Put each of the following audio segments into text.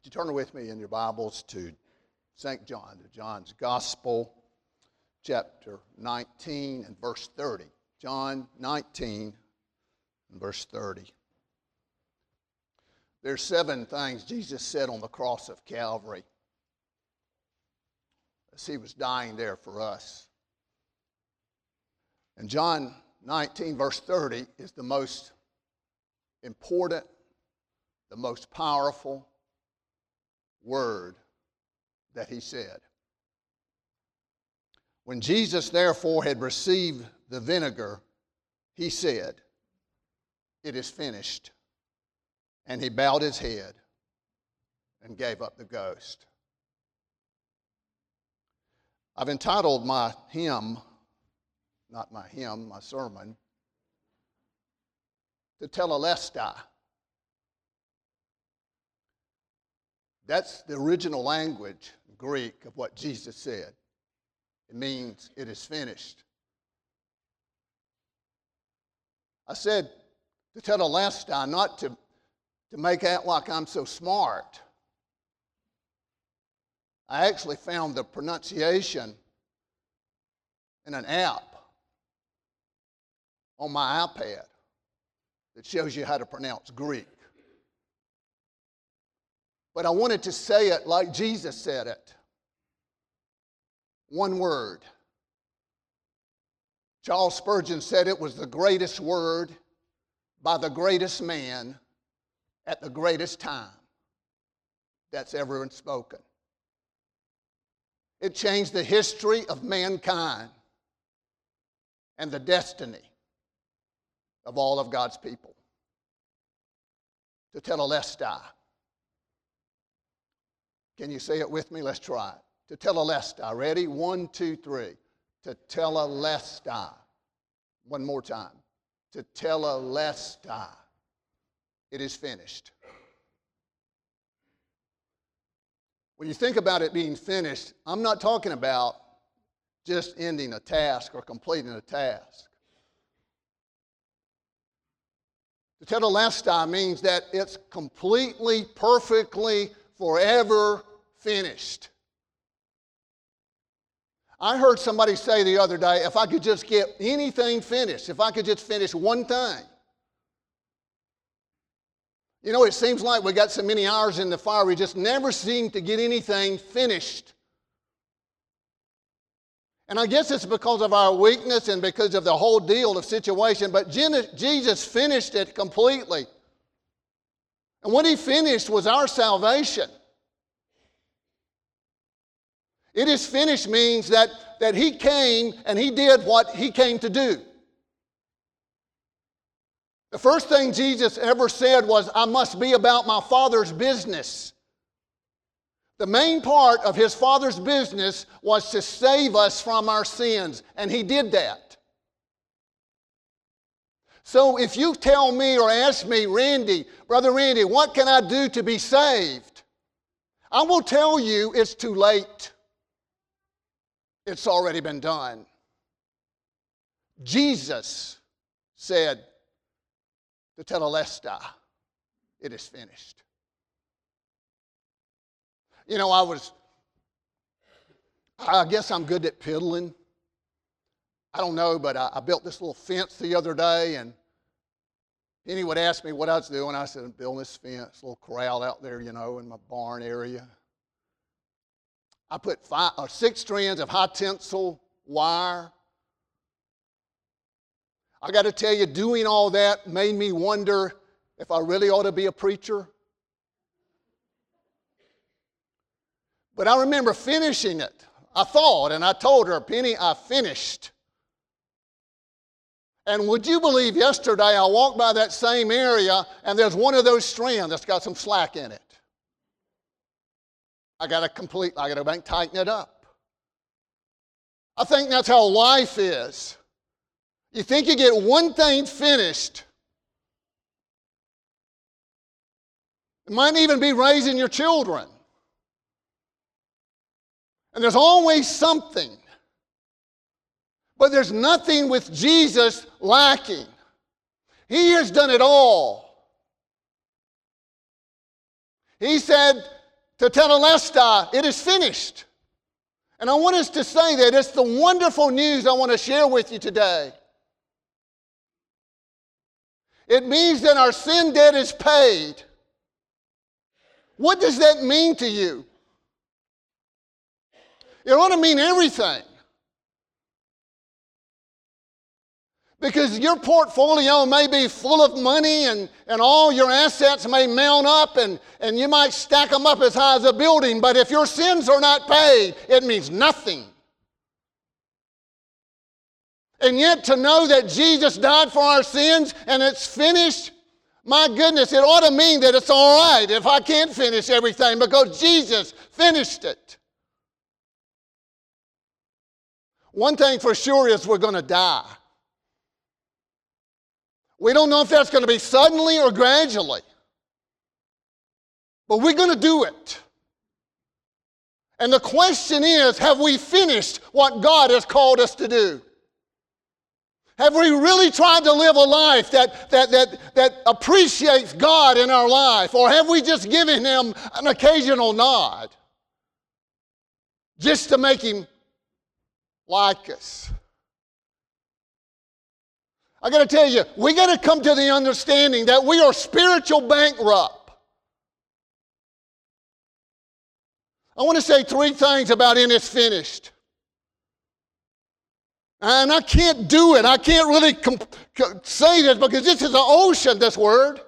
Would you turn with me in your Bibles to St. John, to John's Gospel, chapter 19 and verse 30. John 19 and verse 30. There's seven things Jesus said on the cross of Calvary as he was dying there for us. And John 19, verse 30, is the most important, the most powerful word that he said. When Jesus, therefore, had received the vinegar, he said, It is finished. And he bowed his head and gave up the ghost. I've entitled my hymn, not my hymn, my sermon, to Tetelestai. That's the original language, Greek, of what Jesus said. It means it is finished. I said to tell the last Tetelestai not to, to make out like I'm so smart. I actually found the pronunciation in an app on my iPad that shows you how to pronounce Greek. But I wanted to say it like Jesus said it one word. Charles Spurgeon said it was the greatest word by the greatest man at the greatest time that's ever been spoken. It changed the history of mankind and the destiny of all of God's people. Tetelestai. Can you say it with me? Let's try it. Tetelestai. Ready? One, two, three. Tetelestai. One more time. Tetelestai. It is finished. When you think about it being finished, I'm not talking about just ending a task or completing a task. The tetelestai means that it's completely, perfectly, forever finished. I heard somebody say the other day if I could just get anything finished, if I could just finish one thing, you know, it seems like we got so many hours in the fire, we just never seem to get anything finished. And I guess it's because of our weakness and because of the whole deal of situation, but Jesus finished it completely. And what he finished was our salvation. It is finished means that, that he came and he did what he came to do. The first thing Jesus ever said was, I must be about my Father's business. The main part of his Father's business was to save us from our sins, and he did that. So if you tell me or ask me, Randy, Brother Randy, what can I do to be saved? I will tell you it's too late. It's already been done. Jesus said, to tetelestai. It is finished. You know, I was, I guess I'm good at piddling. I don't know, but I, I built this little fence the other day, and Penny would ask me what I was doing. I said, I'm building this fence, little corral out there, you know, in my barn area. I put five or six strands of high tensile wire I got to tell you, doing all that made me wonder if I really ought to be a preacher. But I remember finishing it. I thought, and I told her, Penny, I finished. And would you believe yesterday I walked by that same area and there's one of those strands that's got some slack in it. I got to complete, I got to tighten it up. I think that's how life is. You think you get one thing finished. It might even be raising your children. And there's always something. But there's nothing with Jesus lacking. He has done it all. He said, tetelestai, it is finished. And I want us to say that it's the wonderful news I want to share with you today. It means that our sin debt is paid. What does that mean to you? It ought to mean everything. Because your portfolio may be full of money and, and all your assets may mount up and, and you might stack them up as high as a building, but if your sins are not paid, it means nothing. And yet to know that Jesus died for our sins and it's finished, my goodness, it ought to mean that it's all right if I can't finish everything because Jesus finished it. One thing for sure is we're going to die. We don't know if that's going to be suddenly or gradually, but we're going to do it. And the question is have we finished what God has called us to do? Have we really tried to live a life that, that, that, that appreciates God in our life? Or have we just given Him an occasional nod just to make Him like us? I got to tell you, we got to come to the understanding that we are spiritual bankrupt. I want to say three things about in it's finished. And I can't do it. I can't really comp- say this because this is an ocean, this word.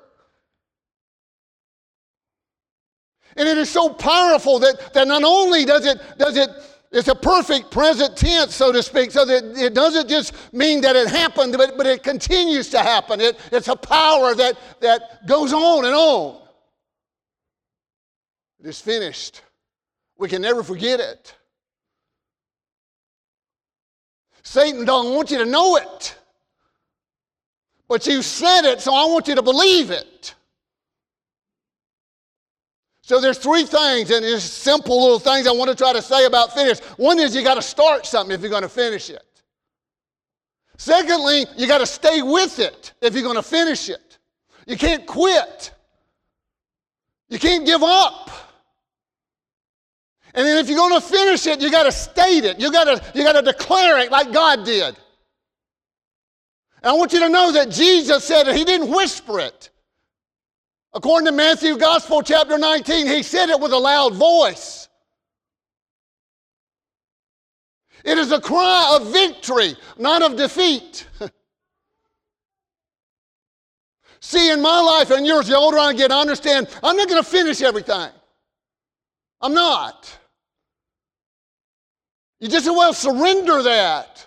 And it is so powerful that, that not only does it, does it it's a perfect present tense, so to speak, so that it doesn't just mean that it happened, but, but it continues to happen. It, it's a power that, that goes on and on. It is finished. We can never forget it. Satan don't want you to know it. But you said it, so I want you to believe it. So there's three things, and it's simple little things I want to try to say about finish. One is you got to start something if you're going to finish it. Secondly, you got to stay with it if you're going to finish it. You can't quit. You can't give up. And then if you're going to finish it, you got to state it. You got to you got to declare it like God did. And I want you to know that Jesus said it. He didn't whisper it. According to Matthew Gospel, chapter 19, he said it with a loud voice. It is a cry of victory, not of defeat. See, in my life and yours, the older I get, I understand I'm not going to finish everything. I'm not. You just well surrender that.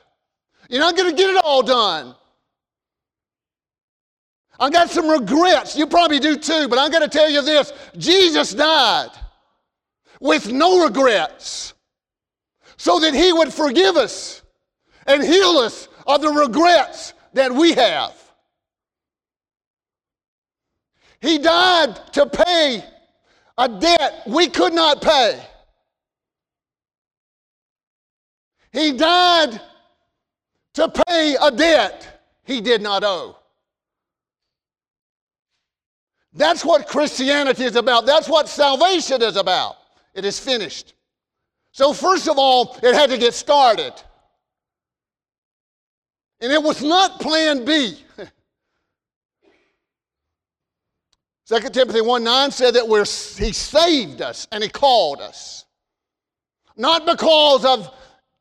You're not going to get it all done. I got some regrets. You probably do too, but I'm going to tell you this Jesus died with no regrets so that he would forgive us and heal us of the regrets that we have. He died to pay a debt we could not pay. He died to pay a debt he did not owe. That's what Christianity is about. That's what salvation is about. It is finished. So, first of all, it had to get started. And it was not plan B. 2 Timothy 1 9 said that we're, he saved us and he called us. Not because of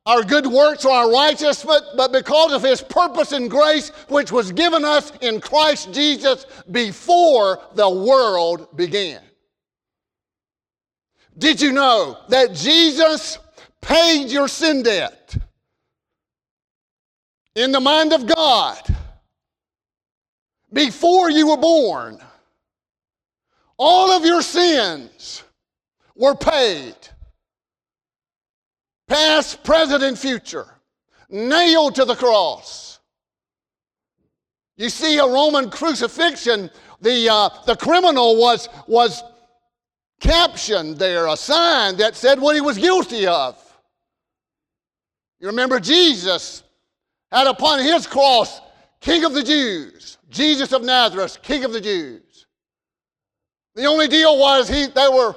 our good works or our righteousness, but because of his purpose and grace, which was given us in Christ Jesus before the world began. Did you know that Jesus paid your sin debt in the mind of God before you were born? All of your sins were paid past, present, and future, nailed to the cross. You see, a Roman crucifixion, the, uh, the criminal was, was captioned there, a sign that said what he was guilty of. You remember Jesus had upon his cross, King of the Jews, Jesus of Nazareth, King of the Jews. The only deal was he, they were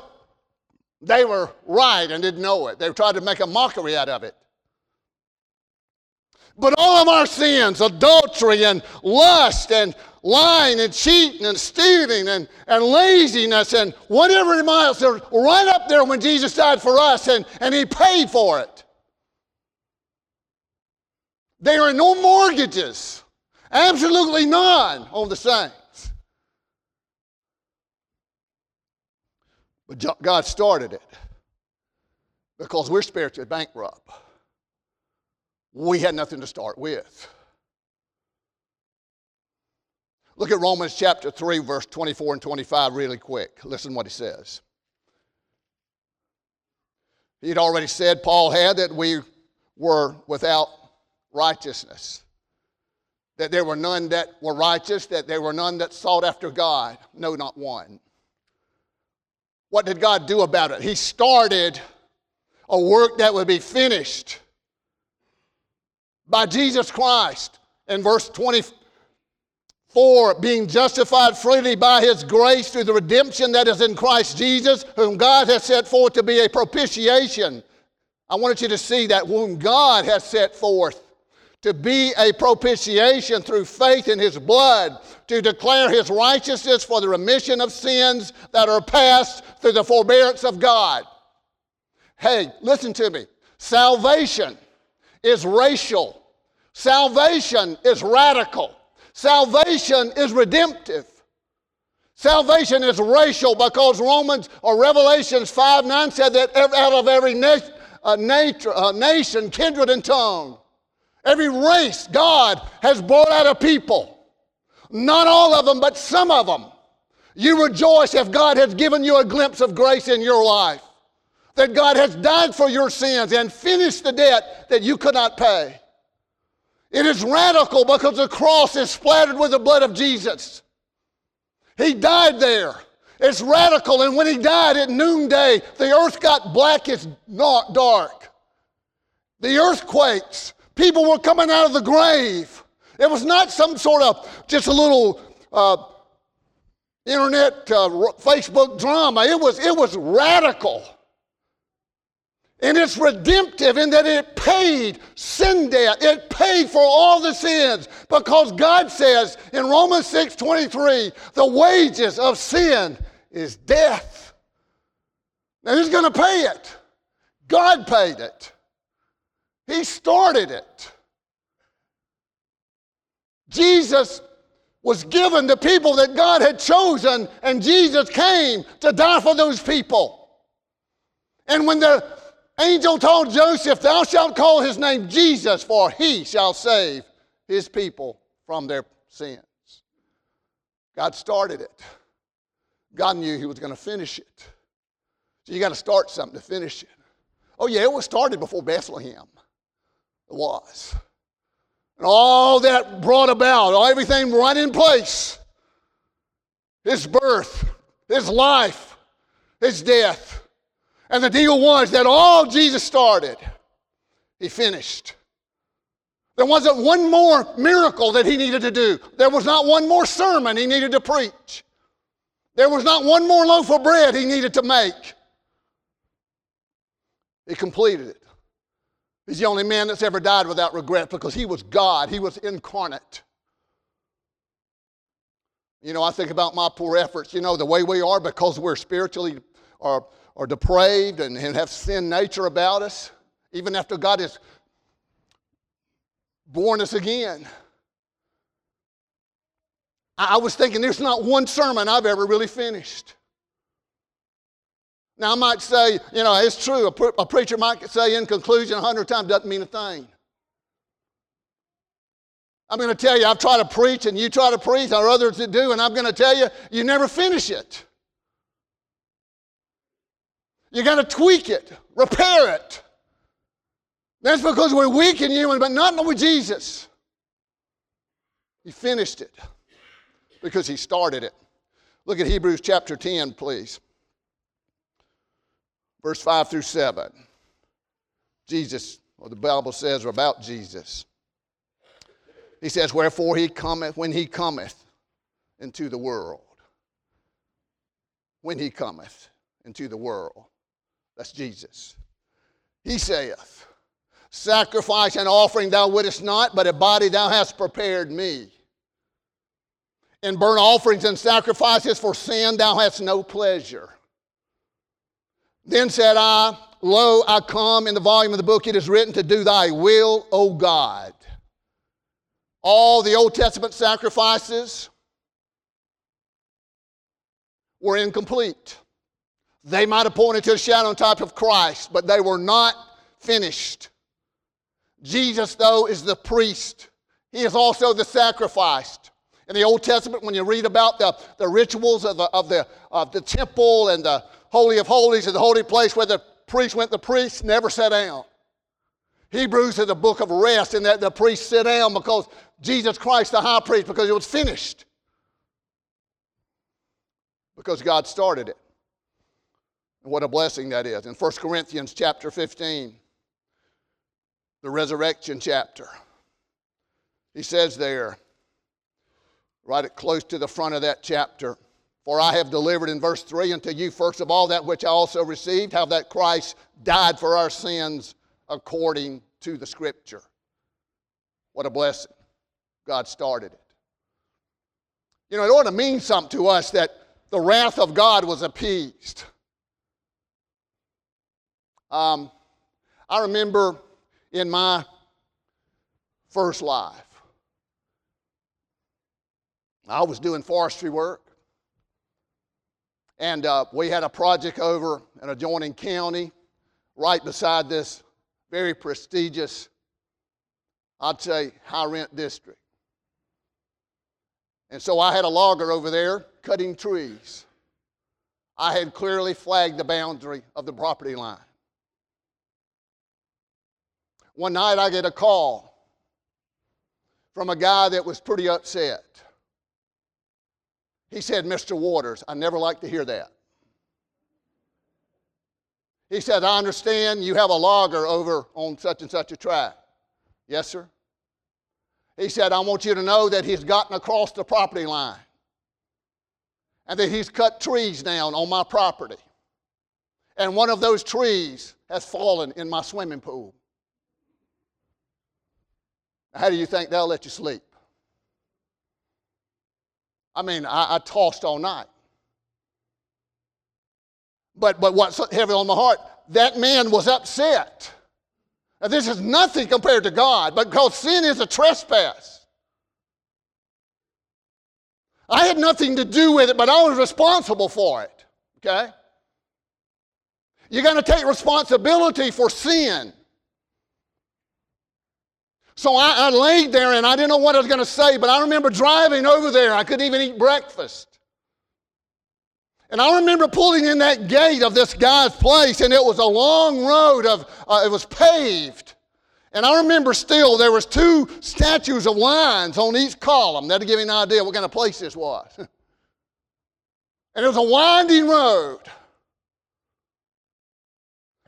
They were right and didn't know it. They tried to make a mockery out of it. But all of our sins, adultery and lust and lying and cheating and stealing and, and laziness and whatever it might be, right up there when Jesus died for us and, and he paid for it. There are no mortgages, absolutely none on the saints. But God started it because we're spiritually bankrupt we had nothing to start with. Look at Romans chapter 3, verse 24 and 25, really quick. Listen what he says. He'd already said, Paul had, that we were without righteousness, that there were none that were righteous, that there were none that sought after God. No, not one. What did God do about it? He started a work that would be finished by Jesus Christ. In verse 24, being justified freely by his grace through the redemption that is in Christ Jesus, whom God has set forth to be a propitiation. I wanted you to see that whom God has set forth to be a propitiation through faith in his blood, to declare his righteousness for the remission of sins that are past through the forbearance of God. Hey, listen to me. Salvation is racial. Salvation is radical. Salvation is redemptive. Salvation is racial because Romans or Revelations 5 9 said that out of every na- uh, uh, nation, kindred, and tongue, every race, God has brought out a people. Not all of them, but some of them. You rejoice if God has given you a glimpse of grace in your life that God has died for your sins and finished the debt that you could not pay. It is radical because the cross is splattered with the blood of Jesus. He died there. It's radical, and when he died at noonday, the earth got black as not dark. The earthquakes, people were coming out of the grave. It was not some sort of just a little uh, internet, uh, Facebook drama. It was, it was radical. And it's redemptive in that it paid sin debt. It paid for all the sins because God says in Romans 6 23, the wages of sin is death. Now, who's going to pay it? God paid it, He started it. Jesus was given to people that God had chosen, and Jesus came to die for those people. And when the angel told Joseph, Thou shalt call his name Jesus, for he shall save his people from their sins. God started it. God knew he was going to finish it. So you got to start something to finish it. Oh, yeah, it was started before Bethlehem. Was. And all that brought about, all everything right in place his birth, his life, his death. And the deal was that all Jesus started, he finished. There wasn't one more miracle that he needed to do. There was not one more sermon he needed to preach. There was not one more loaf of bread he needed to make. He completed it. He's the only man that's ever died without regret because he was God, he was incarnate. You know, I think about my poor efforts, you know, the way we are because we're spiritually or are depraved and, and have sin nature about us, even after God has born us again. I, I was thinking there's not one sermon I've ever really finished. Now, I might say, you know, it's true. A, pre- a preacher might say in conclusion a hundred times doesn't mean a thing. I'm going to tell you, I've tried to preach and you try to preach, or others that do, and I'm going to tell you, you never finish it. You got to tweak it, repair it. That's because we're weak and human, but not with Jesus. He finished it because he started it. Look at Hebrews chapter 10, please. Verse 5 through 7. Jesus, or the Bible says about Jesus. He says, Wherefore he cometh, when he cometh into the world. When he cometh into the world. That's Jesus. He saith, Sacrifice and offering thou wouldest not, but a body thou hast prepared me. In burnt offerings and sacrifices for sin thou hast no pleasure. Then said I, Lo, I come in the volume of the book it is written to do thy will, O God. All the Old Testament sacrifices were incomplete. They might have pointed to a shadow and type of Christ, but they were not finished. Jesus, though, is the priest. He is also the sacrificed. In the Old Testament, when you read about the, the rituals of the, of, the, of the temple and the Holy of Holies and the holy place where the priest went, the priest never sat down. Hebrews is a book of rest in that the priest sit down because Jesus Christ, the high priest, because it was finished. Because God started it. And what a blessing that is. In 1 Corinthians chapter 15, the resurrection chapter, he says there, right at close to the front of that chapter, for I have delivered in verse 3 unto you, first of all, that which I also received, how that Christ died for our sins according to the Scripture. What a blessing. God started it. You know, it ought to mean something to us that the wrath of God was appeased. Um, I remember in my first life, I was doing forestry work. And uh, we had a project over in adjoining county right beside this very prestigious, I'd say, high rent district. And so I had a logger over there cutting trees. I had clearly flagged the boundary of the property line. One night I get a call from a guy that was pretty upset. He said, Mr. Waters, I never like to hear that. He said, I understand you have a logger over on such and such a track. Yes, sir. He said, I want you to know that he's gotten across the property line and that he's cut trees down on my property. And one of those trees has fallen in my swimming pool. How do you think they'll let you sleep? I mean, I, I tossed all night. But, but what's heavy on my heart, that man was upset. Now, this is nothing compared to God, but because sin is a trespass. I had nothing to do with it, but I was responsible for it. Okay? You're going to take responsibility for sin. So I, I, laid there and I didn't know what I was going to say, but I remember driving over there. I couldn't even eat breakfast. And I remember pulling in that gate of this guy's place, and it was a long road of, uh, it was paved. And I remember still there was two statues of lions on each column. That'll give you an idea what kind of place this was. and it was a winding road.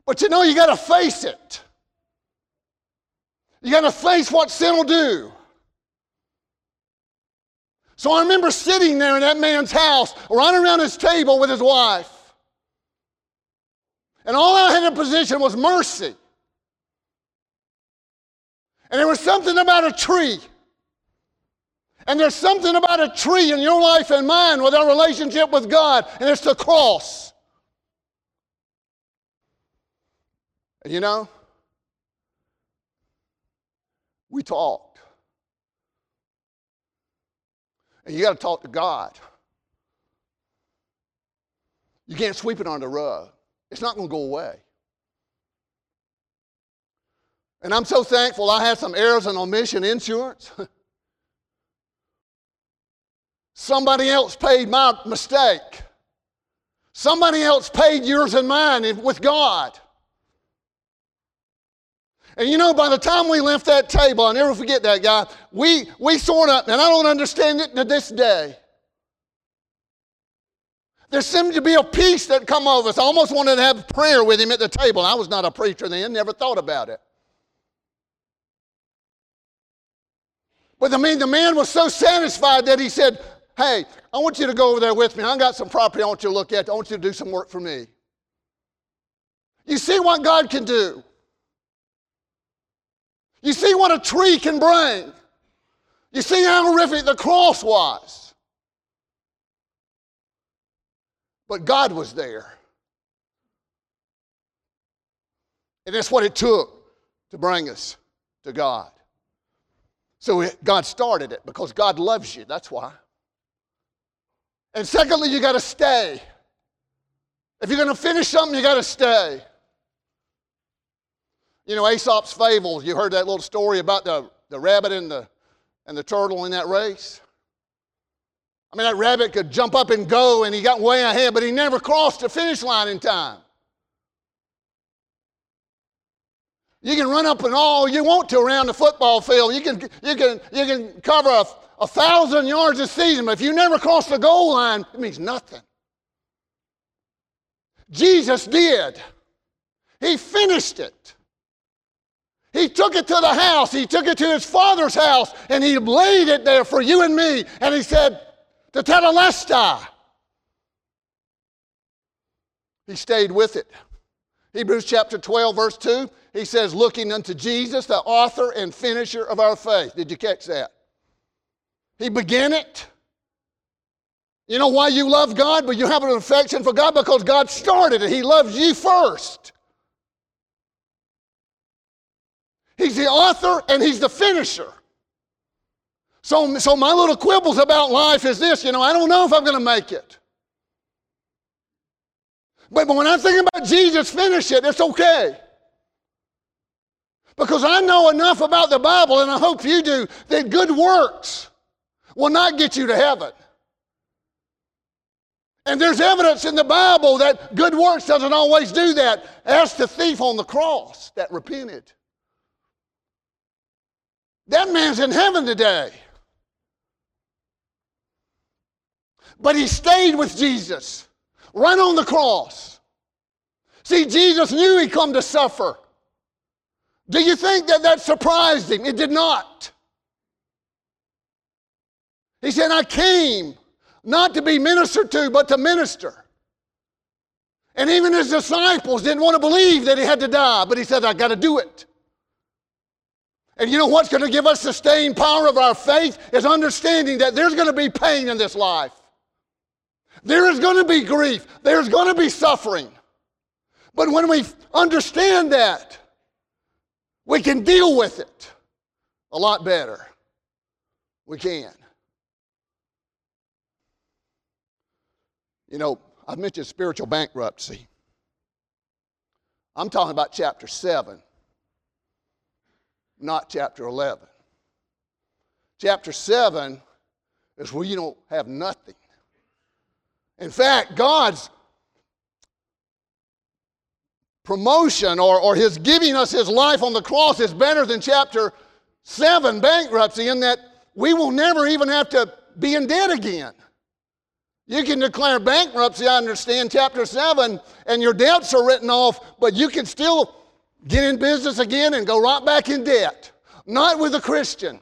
But you know, you got to face it. You got to face what sin will do. So I remember sitting there in that man's house, running around his table with his wife. And all I had in position was mercy. And there was something about a tree. And there's something about a tree in your life and mine with our relationship with God, and it's the cross. You know, we talked. And you got to talk to God. You can't sweep it under the rug. It's not going to go away. And I'm so thankful I had some errors and omission insurance. Somebody else paid my mistake. Somebody else paid yours and mine with God. And you know, by the time we left that table, I'll never forget that guy, we, we sort of, and I don't understand it to this day. There seemed to be a peace that come over us. I almost wanted to have prayer with him at the table. I was not a preacher then, never thought about it. But I mean, the man was so satisfied that he said, Hey, I want you to go over there with me. I got some property I want you to look at. I want you to do some work for me. You see what God can do. You see what a tree can bring. You see how horrific the cross was. But God was there. And that's what it took to bring us to God. So God started it because God loves you. That's why. And secondly, you got to stay. If you're going to finish something, you got to stay. You know, Aesop's fables, you heard that little story about the, the rabbit and the, and the turtle in that race? I mean, that rabbit could jump up and go, and he got way ahead, but he never crossed the finish line in time. You can run up and all you want to around the football field. You can, you can, you can cover a, a thousand yards a season, but if you never cross the goal line, it means nothing. Jesus did. He finished it. He took it to the house. He took it to his father's house, and he laid it there for you and me. And he said, To Tetelestai. He stayed with it. Hebrews chapter 12, verse 2, he says, looking unto Jesus, the author and finisher of our faith. Did you catch that? He began it. You know why you love God, but you have an affection for God? Because God started it. He loves you first. He's the author and He's the finisher. So, so my little quibbles about life is this you know, I don't know if I'm going to make it. But when I think about Jesus finish it, it's okay. Because I know enough about the Bible, and I hope you do, that good works will not get you to heaven. And there's evidence in the Bible that good works doesn't always do that. Ask the thief on the cross that repented. That man's in heaven today. But he stayed with Jesus right on the cross. See, Jesus knew he'd come to suffer. Do you think that that surprised him? It did not. He said, I came not to be ministered to, but to minister. And even his disciples didn't want to believe that he had to die, but he said, I got to do it. And you know what's going to give us sustained power of our faith is understanding that there's going to be pain in this life. There is going to be grief. There's going to be suffering. But when we understand that, we can deal with it a lot better. We can. You know, I mentioned spiritual bankruptcy. I'm talking about chapter 7, not chapter 11. Chapter 7 is where you don't have nothing. In fact, God's promotion or, or his giving us his life on the cross is better than chapter 7 bankruptcy in that we will never even have to be in debt again. You can declare bankruptcy, I understand, chapter 7, and your debts are written off, but you can still get in business again and go right back in debt. Not with a Christian.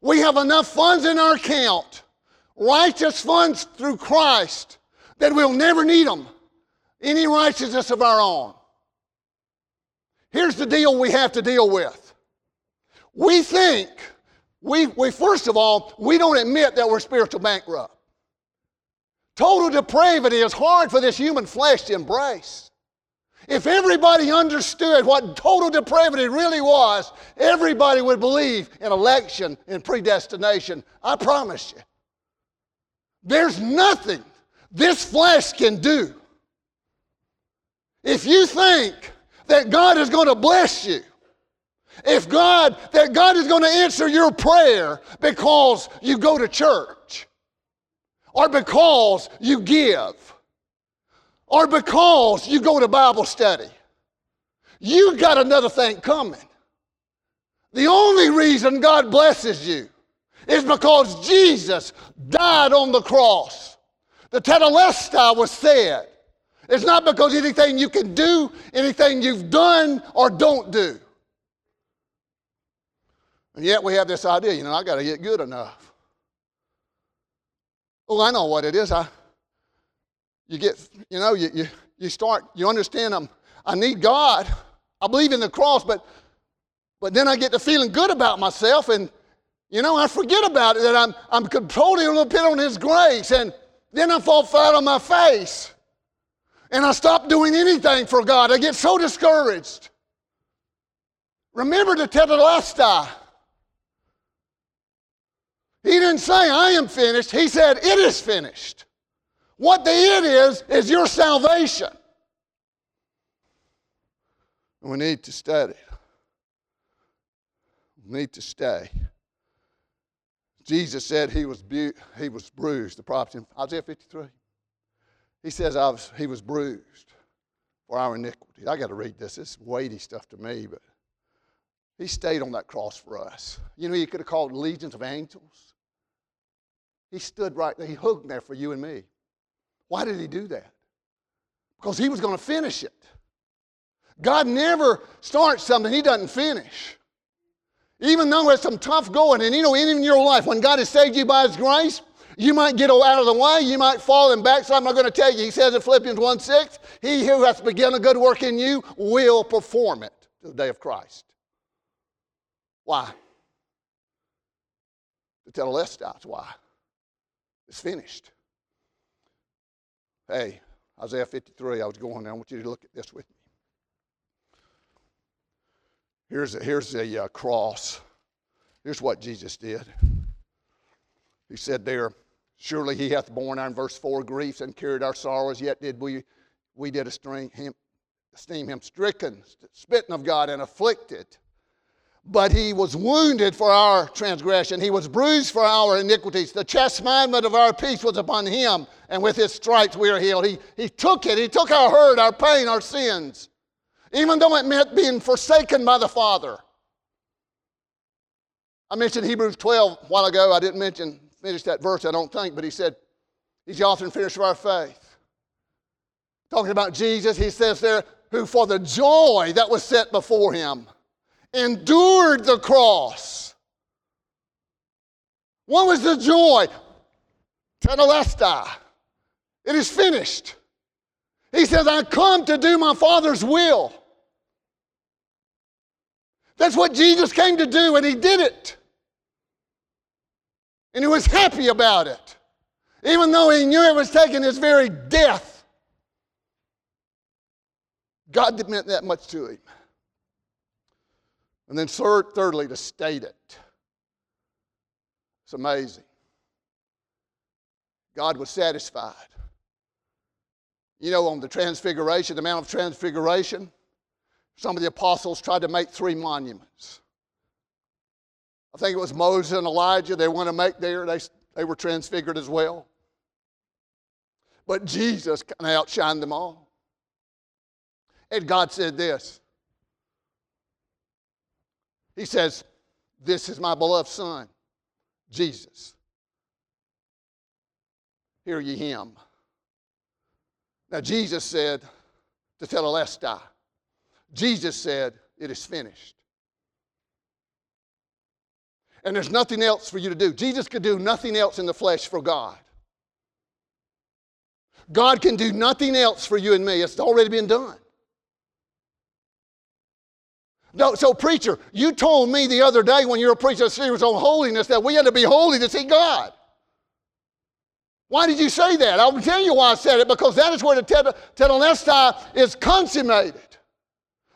We have enough funds in our account righteous funds through Christ that we'll never need them. Any righteousness of our own. Here's the deal we have to deal with. We think, we, we first of all, we don't admit that we're spiritual bankrupt. Total depravity is hard for this human flesh to embrace. If everybody understood what total depravity really was, everybody would believe in election and predestination. I promise you. There's nothing this flesh can do. If you think that God is going to bless you, if God, that God is going to answer your prayer because you go to church, or because you give, or because you go to Bible study, you got another thing coming. The only reason God blesses you is because Jesus died on the cross. The tetelestai was said. It's not because anything you can do, anything you've done or don't do. And yet we have this idea, you know, I got to get good enough. Oh, I know what it is. I, you get, you know, you, you, you start, you understand I'm, I need God. I believe in the cross, but but then I get to feeling good about myself, and you know, I forget about it that I'm I'm controlling a little bit on His grace, and then I fall flat on my face, and I stop doing anything for God. I get so discouraged. Remember the tetelestai. He didn't say, I am finished. He said, it is finished. What the it is, is your salvation. We need to study. We need to stay. Jesus said he was, bu- he was bruised, the prophet in Isaiah 53. He says was, he was bruised for our iniquities. I got to read this. It's weighty stuff to me, but he stayed on that cross for us. You know, he could have called legions of angels. He stood right there. He hung there for you and me. Why did he do that? Because he was going to finish it. God never starts something he doesn't finish. Even though there's some tough going, and you know, even in your life, when God has saved you by his grace, you might get out of the way, you might fall and back. So I'm not going to tell you. He says in Philippians 1 6, He who has begun a good work in you will perform it to the day of Christ. Why? To tell less doubts why. It's finished. Hey, Isaiah 53, I was going there. I want you to look at this with me. Here's a, here's a uh, cross. Here's what Jesus did. He said there, Surely he hath borne our, verse 4, griefs and carried our sorrows, yet did we, we did esteem him, esteem him stricken, spitten of God, and afflicted. But he was wounded for our transgression, he was bruised for our iniquities. The chastisement of our peace was upon him, and with his stripes we are healed. He, he took it, he took our hurt, our pain, our sins even though it meant being forsaken by the Father. I mentioned Hebrews 12 a while ago. I didn't mention, finish that verse, I don't think, but he said, He's the author and finisher of our faith. Talking about Jesus, he says there, who for the joy that was set before him endured the cross. What was the joy? Tetelestai. It is finished. He says, I come to do my Father's will. That's what Jesus came to do, and he did it. And he was happy about it, even though he knew it was taking his very death. God meant that much to him. And then, third, thirdly, to state it. It's amazing. God was satisfied. You know, on the transfiguration, the Mount of Transfiguration, some of the apostles tried to make three monuments. I think it was Moses and Elijah they want to make there. They, they were transfigured as well. But Jesus kind of outshined them all. And God said this He says, This is my beloved Son, Jesus. Hear ye him. Now, Jesus said to Tetelestai, Jesus said, It is finished. And there's nothing else for you to do. Jesus could do nothing else in the flesh for God. God can do nothing else for you and me. It's already been done. No, so, preacher, you told me the other day when you were preaching a series on holiness that we had to be holy to see God. Why did you say that? I'll tell you why I said it because that is where the tetelestai is consummated.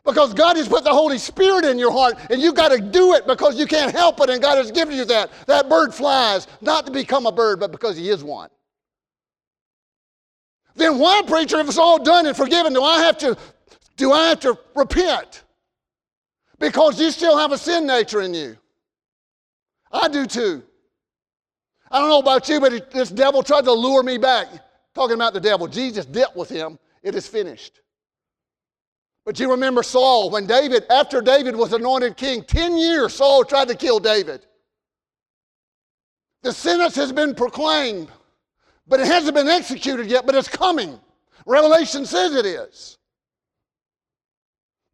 Because God has put the Holy Spirit in your heart, and you've got to do it because you can't help it, and God has given you that. That bird flies, not to become a bird, but because He is one. Then why, preacher, if it's all done and forgiven, do I have to do I have to repent? Because you still have a sin nature in you. I do too. I don't know about you, but this devil tried to lure me back. Talking about the devil, Jesus dealt with him. It is finished. But you remember Saul, when David, after David was anointed king, 10 years Saul tried to kill David. The sentence has been proclaimed, but it hasn't been executed yet, but it's coming. Revelation says it is.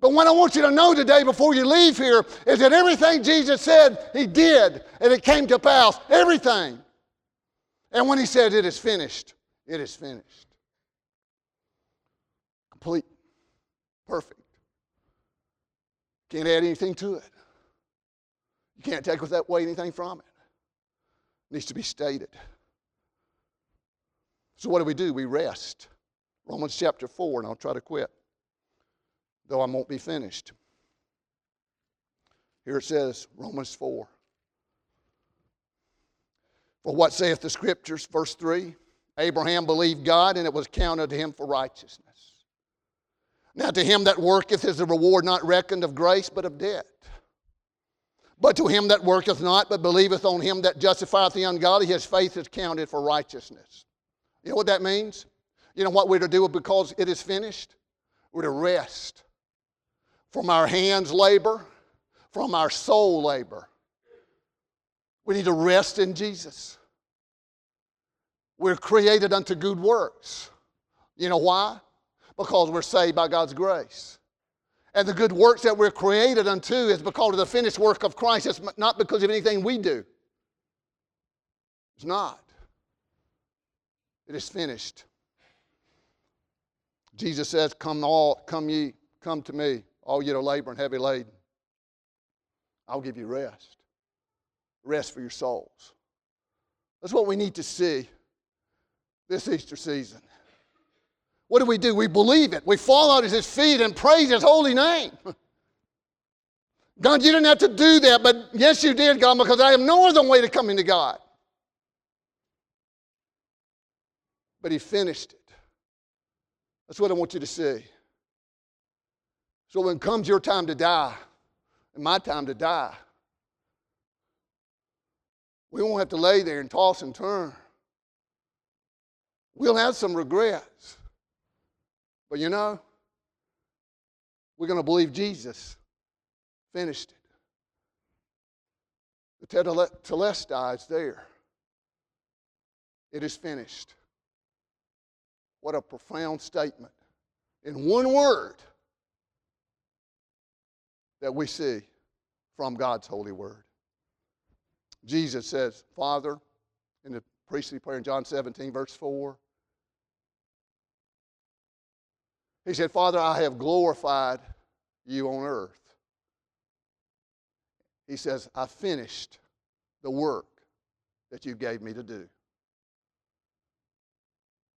But what I want you to know today before you leave here is that everything Jesus said, He did, and it came to pass. Everything. And when He said, It is finished, it is finished. Complete perfect. Can't add anything to it. You can't take away anything from it. It needs to be stated. So, what do we do? We rest. Romans chapter 4, and I'll try to quit, though I won't be finished. Here it says, Romans 4. For what saith the Scriptures, verse 3? Abraham believed God, and it was counted to him for righteousness. Now, to him that worketh is the reward not reckoned of grace, but of debt. But to him that worketh not, but believeth on him that justifieth the ungodly, his faith is counted for righteousness. You know what that means? You know what we're to do because it is finished? We're to rest from our hands' labor, from our soul labor. We need to rest in Jesus. We're created unto good works. You know why? Because we're saved by God's grace. And the good works that we're created unto is because of the finished work of Christ. It's not because of anything we do. It's not. It is finished. Jesus says, Come all, come ye, come to me, all ye that labor and heavy laden. I'll give you rest. Rest for your souls. That's what we need to see this Easter season. What do we do? We believe it. We fall out at his feet and praise his holy name. God, you didn't have to do that, but yes, you did, God, because I have no other way to come into God. But he finished it. That's what I want you to see. So when comes your time to die, and my time to die, we won't have to lay there and toss and turn. We'll have some regrets. But you know, we're going to believe Jesus finished it. The Tetelestai is there. It is finished. What a profound statement. In one word that we see from God's holy word. Jesus says, Father, in the priestly prayer in John 17, verse 4, He said, Father, I have glorified you on earth. He says, I finished the work that you gave me to do.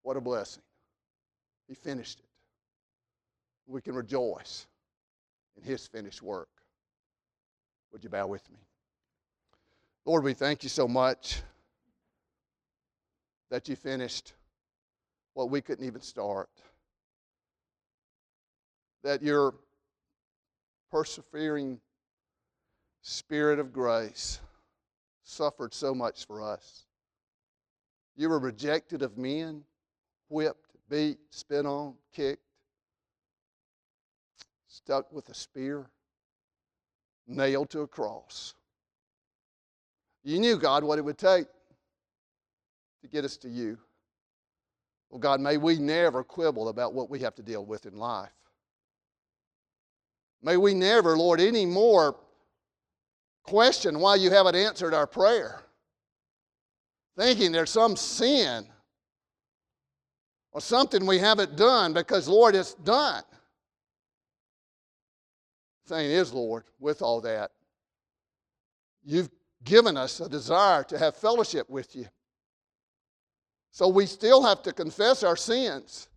What a blessing. He finished it. We can rejoice in His finished work. Would you bow with me? Lord, we thank you so much that you finished what we couldn't even start. That your persevering spirit of grace suffered so much for us. You were rejected of men, whipped, beat, spit on, kicked, stuck with a spear, nailed to a cross. You knew, God, what it would take to get us to you. Well, God, may we never quibble about what we have to deal with in life. May we never, Lord, anymore question why you haven't answered our prayer, thinking there's some sin or something we haven't done because, Lord, it's done. Thing is, Lord, with all that, you've given us a desire to have fellowship with you. So we still have to confess our sins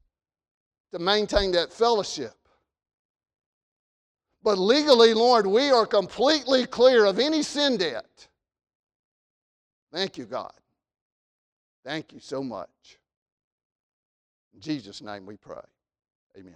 to maintain that fellowship. But legally, Lord, we are completely clear of any sin debt. Thank you, God. Thank you so much. In Jesus' name we pray. Amen.